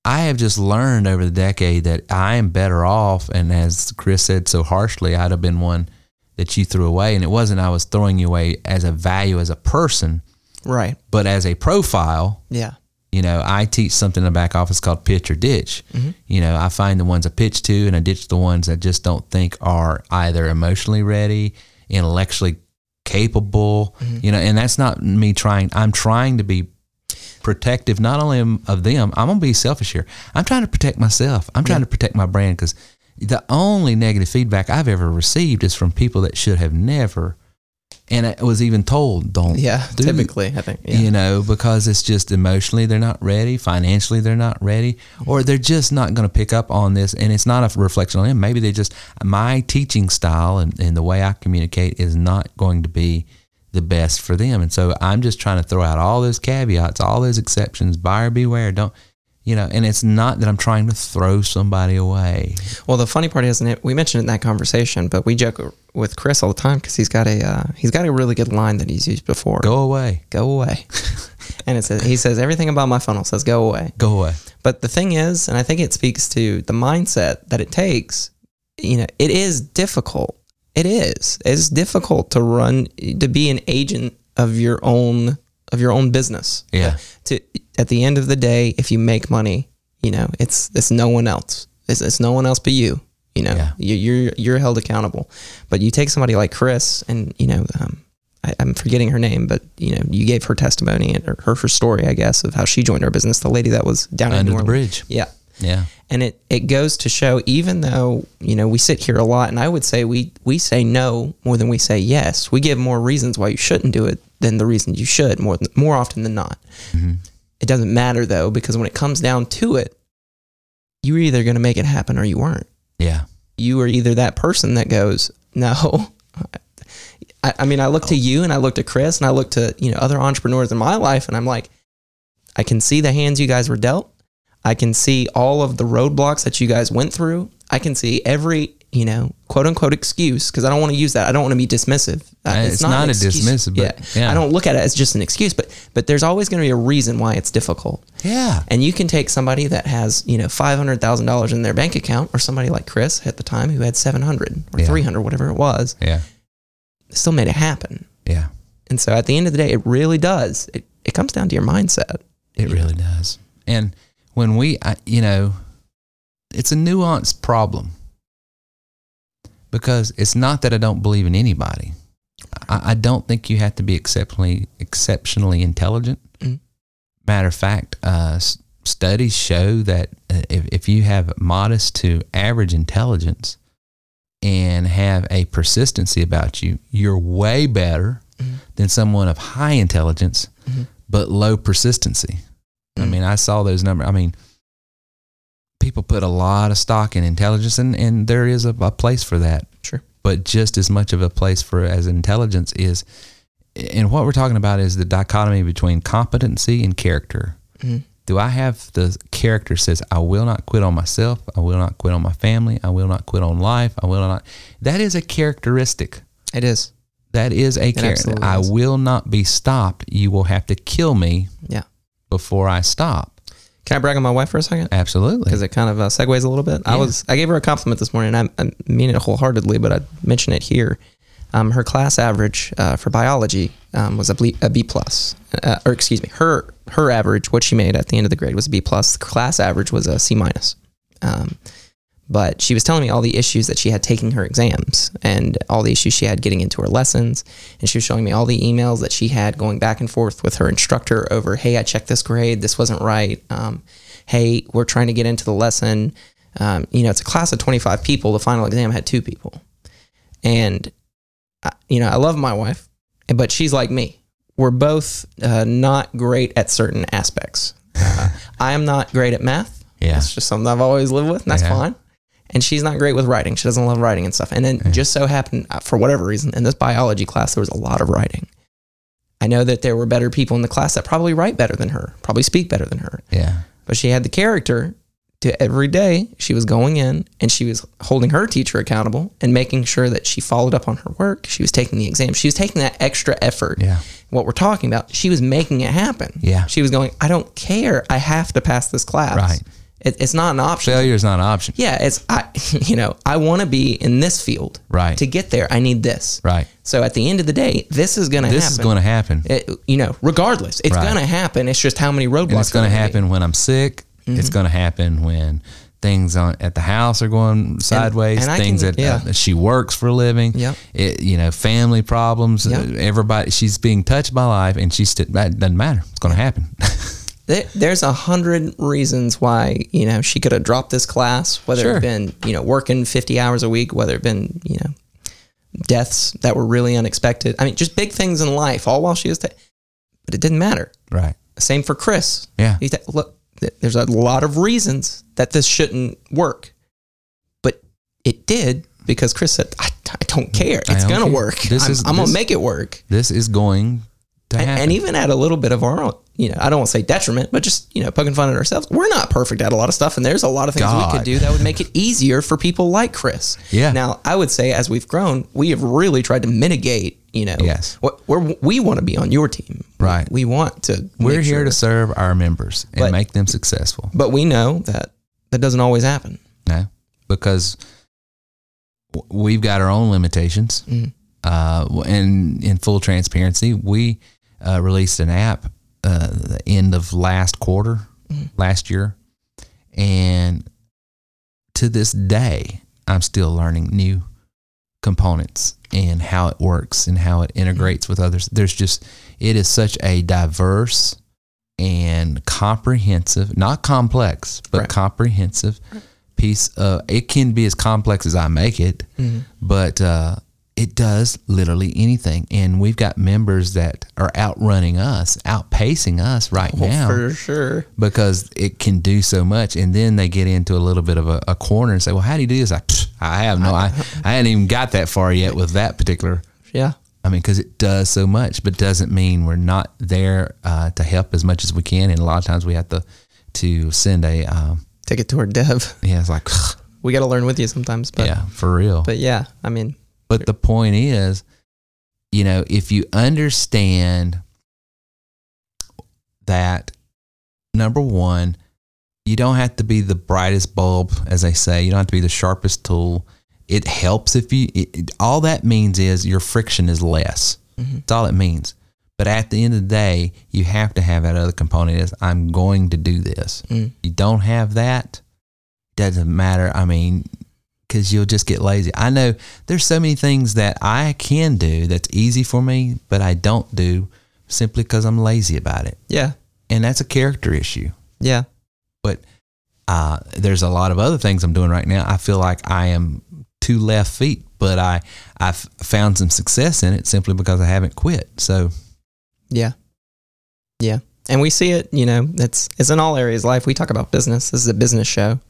I have just learned over the decade that I am better off. And as Chris said so harshly, I'd have been one that you threw away. And it wasn't I was throwing you away as a value as a person, Right. but as a profile. Yeah. You know, I teach something in the back office called pitch or ditch. Mm-hmm. You know, I find the ones I pitch to and I ditch the ones I just don't think are either emotionally ready, intellectually capable, mm-hmm. you know, and that's not me trying, I'm trying to be protective not only of them, I'm going to be selfish here. I'm trying to protect myself. I'm trying to protect my brand because the only negative feedback I've ever received is from people that should have never, and it was even told, don't Yeah. do typically, I think. Yeah. you know, because it's just emotionally they're not ready, financially they're not ready, or they're just not going to pick up on this. And it's not a reflection on them. Maybe they just, my teaching style and, and the way I communicate is not going to be the best for them. And so I'm just trying to throw out all those caveats, all those exceptions, buyer beware, don't, you know, and it's not that I'm trying to throw somebody away. Well, the funny part is, and it, we mentioned it in that conversation, but we joke with Chris all the time because he's got a uh, he's got a really good line that he's used before. Go away. Go away. [LAUGHS] and it says he says everything about my funnel says go away. Go away. But the thing is, and I think it speaks to the mindset that it takes. You know, it is difficult. It is. It's difficult to run to be an agent of your own of your own business. Yeah. To at the end of the day, if you make money, you know, it's it's no one else. It's, it's no one else but you. You know, Yeah. you, you're you're held accountable. But you take somebody like Chris, and you know, um, I, I'm forgetting her name, but you know, you gave her testimony and her, her her story, I guess, of how she joined our business. The lady that was down in Under the bridge. Yeah. Yeah. And it, it goes to show, even though, you know, we sit here a lot and I would say we, we say no more than we say yes. We give more reasons why you shouldn't do it than the reason you should more, more often than not. Mm-hmm. It doesn't matter though, because when it comes down to it, you were either going to make it happen or you weren't. Yeah. You were either that person that goes, [LAUGHS] no. I, I mean, I look to you and I look to Chris and I look to, you know, other entrepreneurs in my life and I'm like, I can see the hands you guys were dealt. I can see all of the roadblocks that you guys went through. I can see every you know, quote unquote excuse because I don't want to use that. I don't want to be dismissive. Uh, Uh, it's not an a dismissive, but- yeah. I don't look at it as just an excuse, but but there's always going to be a reason why it's difficult. Yeah. And you can take somebody that has, you know, five hundred thousand dollars in their bank account, or somebody like Chris at the time who had seven hundred or Yeah. three hundred, whatever it was, Yeah. still made it happen. Yeah. And so at the end of the day, it really does. It, it comes down to your mindset. It really does. And when we, I, you know, it's a nuanced problem because it's not that I don't believe in anybody. I, I don't think you have to be exceptionally exceptionally intelligent. Mhm. Matter of fact, uh, studies show that uh, if, if you have modest to average intelligence and have a persistency about you, you're way better than someone of high intelligence but low persistency. I mean, I saw those numbers. I mean, people put a lot of stock in intelligence, and, and there is a, a place for that. Sure. But just as much of a place for as intelligence is, and what we're talking about is the dichotomy between competency and character. Mhm. Do I have the character says I will not quit on myself, I will not quit on my family, I will not quit on life, I will not. That is a characteristic. It is. That is a character. I will not be stopped. You will have to kill me Yeah. before I stop. Can I brag on my wife for a second? Absolutely. Because it kind of uh, segues a little bit. I was I gave her a compliment this morning. I, I mean it wholeheartedly, but I mention it here. Um, her class average uh, for biology um, was a, ble- a B plus, uh, or excuse me, her her average, what she made at the end of the grade was a B plus. The class average was a C minus. Um, but she was telling me all the issues that she had taking her exams and all the issues she had getting into her lessons. And she was showing me all the emails that she had going back and forth with her instructor over, hey, I checked this grade. This wasn't right. Um, hey, we're trying to get into the lesson. Um, you know, it's a class of 25 people. The final exam had two people. And, I, you know, I love my wife, but she's like me. We're both uh, not great at certain aspects. Uh, [LAUGHS] I am not great at math. Yeah. It's just something I've always lived with, and that's Yeah. fine. And she's not great with writing. She doesn't love writing and stuff. And then just so happened, uh, for whatever reason, in this biology class, there was a lot of writing. I know that there were better people in the class that probably write better than her, probably speak better than her. yeah. But she had the character to every day she was going in and she was holding her teacher accountable and making sure that she followed up on her work. She was taking the exam. She was taking that extra effort. Yeah. What we're talking about, she was making it happen. Yeah. She was going, I don't care. I have to pass this class. Right. It, it's not an option. Failure is not an option. Yeah, it's I [LAUGHS] you know, I want to be in this field. Right. To get there, I need this. Right. So at the end of the day, this is going to happen. This is going to happen. It, you know, regardless, it's Right. going to happen. It's just how many roadblocks. and it's going to happen when I'm sick. Mm-hmm. It's going to happen when things on at the house are going sideways. and I things can- that yeah. uh, she works for a living. Yep. It, you know, family problems. Yep. uh, everybody, she's being touched by life, and she's that doesn't matter. It's going to happen. [LAUGHS] There, there's a hundred reasons why you know she could have dropped this class, whether Sure. it been you know working 50 hours a week, whether it had been you know deaths that were really unexpected. I mean, just big things in life, all while she was. Ta- but it didn't matter. right. Same for Chris. Yeah. He ta- look, there's a lot of reasons that this shouldn't work, but it did because Chris said, "I, I don't care. It's gonna care. work. This I'm, is- I'm this- gonna make it work." This is going to And, and even at a little bit of our own, you know, I don't want to say detriment, but just, you know, poking fun at ourselves. We're not perfect at a lot of stuff. And there's a lot of things we could do that would make it easier for people like Chris. Yeah. Now, I would say as we've grown, we have really tried to mitigate, you know, Yes. what we're, we want to be on your team. Right. We want to, We're here sure- to serve our members and But- make them successful. but we know that that doesn't always happen. No, because we've got our own limitations. Mhm. Uh, and in full transparency, we uh, released an app uh, the end of last quarter, last year, and to this day, I'm still learning new components and how it works and how it integrates with others. There's just it is such a diverse and comprehensive, not complex, but Right. comprehensive piece of it can be as complex as I make it, but uh, it does literally anything. And we've got members that are outrunning us, outpacing us right now For sure. because it can do so much. And then they get into a little bit of a, a corner and say, "Well, how do you do this?" I, I have no, I, [LAUGHS] I hadn't even got that far yet with that particular. Yeah. I mean, because it does so much, but doesn't mean we're not there uh, to help as much as we can. And a lot of times we have to to send a, um, Take it to our dev. yeah, it's like we got to learn with you sometimes. But yeah, for real. but yeah, I mean, But the point is, you know, if you understand that, number one, you don't have to be the brightest bulb, as they say. You don't have to be the sharpest tool. It helps if you, it, it- all that means is your friction is less. Mm-hmm. That's all it means. But at the end of the day, you have to have that other component is I'm going to do this. Mm. You don't have that, doesn't matter. I mean, because you'll just get lazy. I know there's so many things that I can do that's easy for me, but I don't do simply because I'm lazy about it. yeah, And that's a character issue. yeah, But uh, there's a lot of other things I'm doing right now. I feel like I am two left feet, but I I've found some success in it simply because I haven't quit. So yeah, yeah. And we see it. You know, it's it's in all areas of life. We talk about business. This is a business show.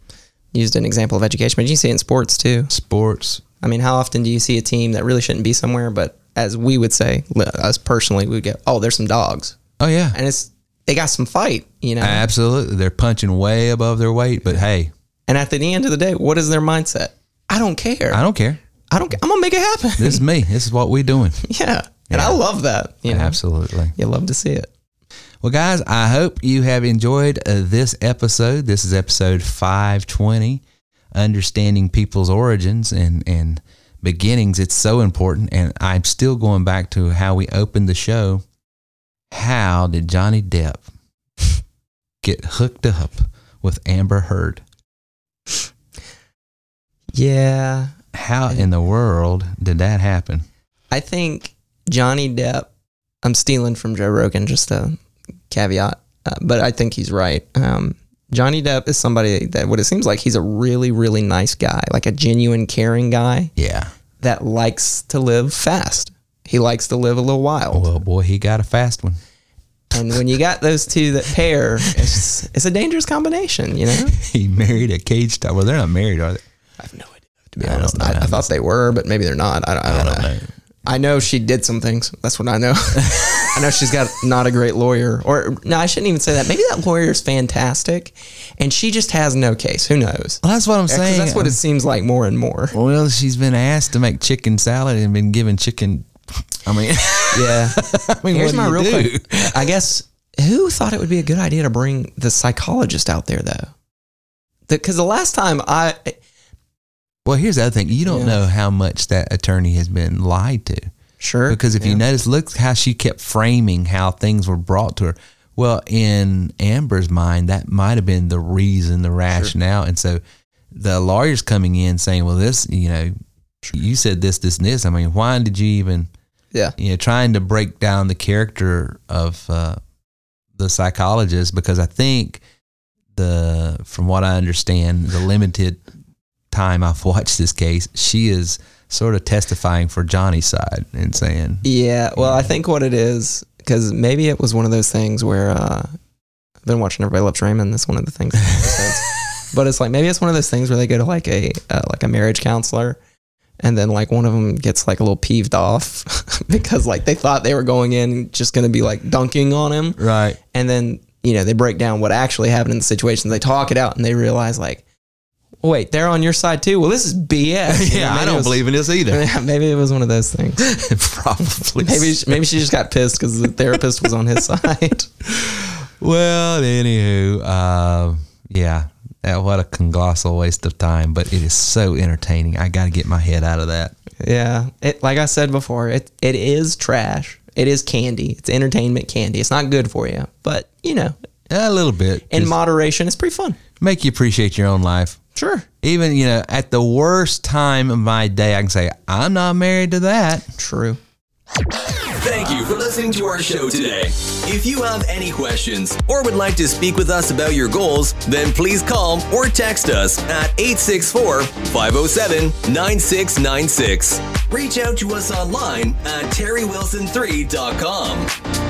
Used an example of education, but you see it in sports too. sports, I mean, how often do you see a team that really shouldn't be somewhere, but as we would say, us personally, we would go, "Oh, there's some dogs," oh yeah, and it's they got some fight. You know, absolutely. They're punching way above their weight, but hey, and at the end of the day, what is their mindset? I don't care. I don't care. I don't. I'm gonna make it happen. This is me. This is what we're doing. [LAUGHS] yeah, and I love that. You know, Absolutely. you love to see it. Well, guys, I hope you have enjoyed uh, this episode. This is episode 520, Understanding People's Origins and, and Beginnings. It's so important. And I'm still going back to how we opened the show. How did Johnny Depp [LAUGHS] get hooked up with Amber Heard? Yeah, How in the world did that happen? I think Johnny Depp. I'm stealing from Joe Rogan, just a caveat, uh, but I think he's right. Um, Johnny Depp is somebody that what it seems like he's a really, really nice guy, like a genuine, caring guy Yeah. that likes to live fast. He likes to live a little wild. Well, boy, he got a fast one. And when you got those two that pair, it's it's a dangerous combination, you know. [LAUGHS] He married a cage star. Well, they're not married, are they? I have no idea. To be I honest, don't know. I, I thought they were, but maybe they're not. I don't, I don't, know. I know she did some things. That's what I know. [LAUGHS] I know she's got not a great lawyer, or no, I shouldn't even say that. Maybe that lawyer is fantastic, and she just has no case. Who knows? Well, that's what I'm 'Cause saying. that's what it seems like more and more. Well, she's been asked to make chicken salad and been given chicken. I mean, [LAUGHS] Yeah. [LAUGHS] I mean, Here's what my real do? quick. I guess who thought it would be a good idea to bring the psychologist out there though? Because the last time I, Well, here's the other thing. You don't Yeah. know how much that attorney has been lied to. sure, Because if you notice, look how she kept framing how things were brought to her. Well, in Amber's mind, that might have been the reason, the rationale. And so the lawyer's coming in saying, well, this, you know, you said this, this, and this. I mean, why did you even, yeah, you know, trying to break down the character of uh, the psychologist? Because I think the, from what I understand, the limited time I've watched this case, she is sort of testifying for Johnny's side and saying, Yeah, well, I think what it is because maybe it was one of those things where uh, I've been watching Everybody Loves Raymond. That's one of the things. [LAUGHS] in but it's like maybe it's one of those things where they go to like a uh, like a marriage counselor, and then like one of them gets like a little peeved off [LAUGHS] because like they thought they were going in just going to be like dunking on him, right. and then you know they break down what actually happened in the situation. They talk it out, and they realize like, wait, they're on your side too. Well, this is BS. Yeah, I don't was- believe in this either. [LAUGHS] Maybe it was one of those things. [LAUGHS] Probably. Maybe maybe she just got pissed because the therapist was on his [LAUGHS] side. Well, anywho, uh, yeah, that, what a colossal waste of time, but it is so entertaining. I got to get my head out of that. yeah, it like I said before, it it is trash. It is candy. It's entertainment candy. It's not good for you, but you know, A little bit. in moderation, it's pretty fun. make you appreciate your own life. Sure. Even, you know, at the worst time of my day, I can say, I'm not married to that. True. Thank you for listening to our show today. If you have any questions or would like to speak with us about your goals, then please call or text us at 864 507 9696. Reach out to us online at terrywilson3.com.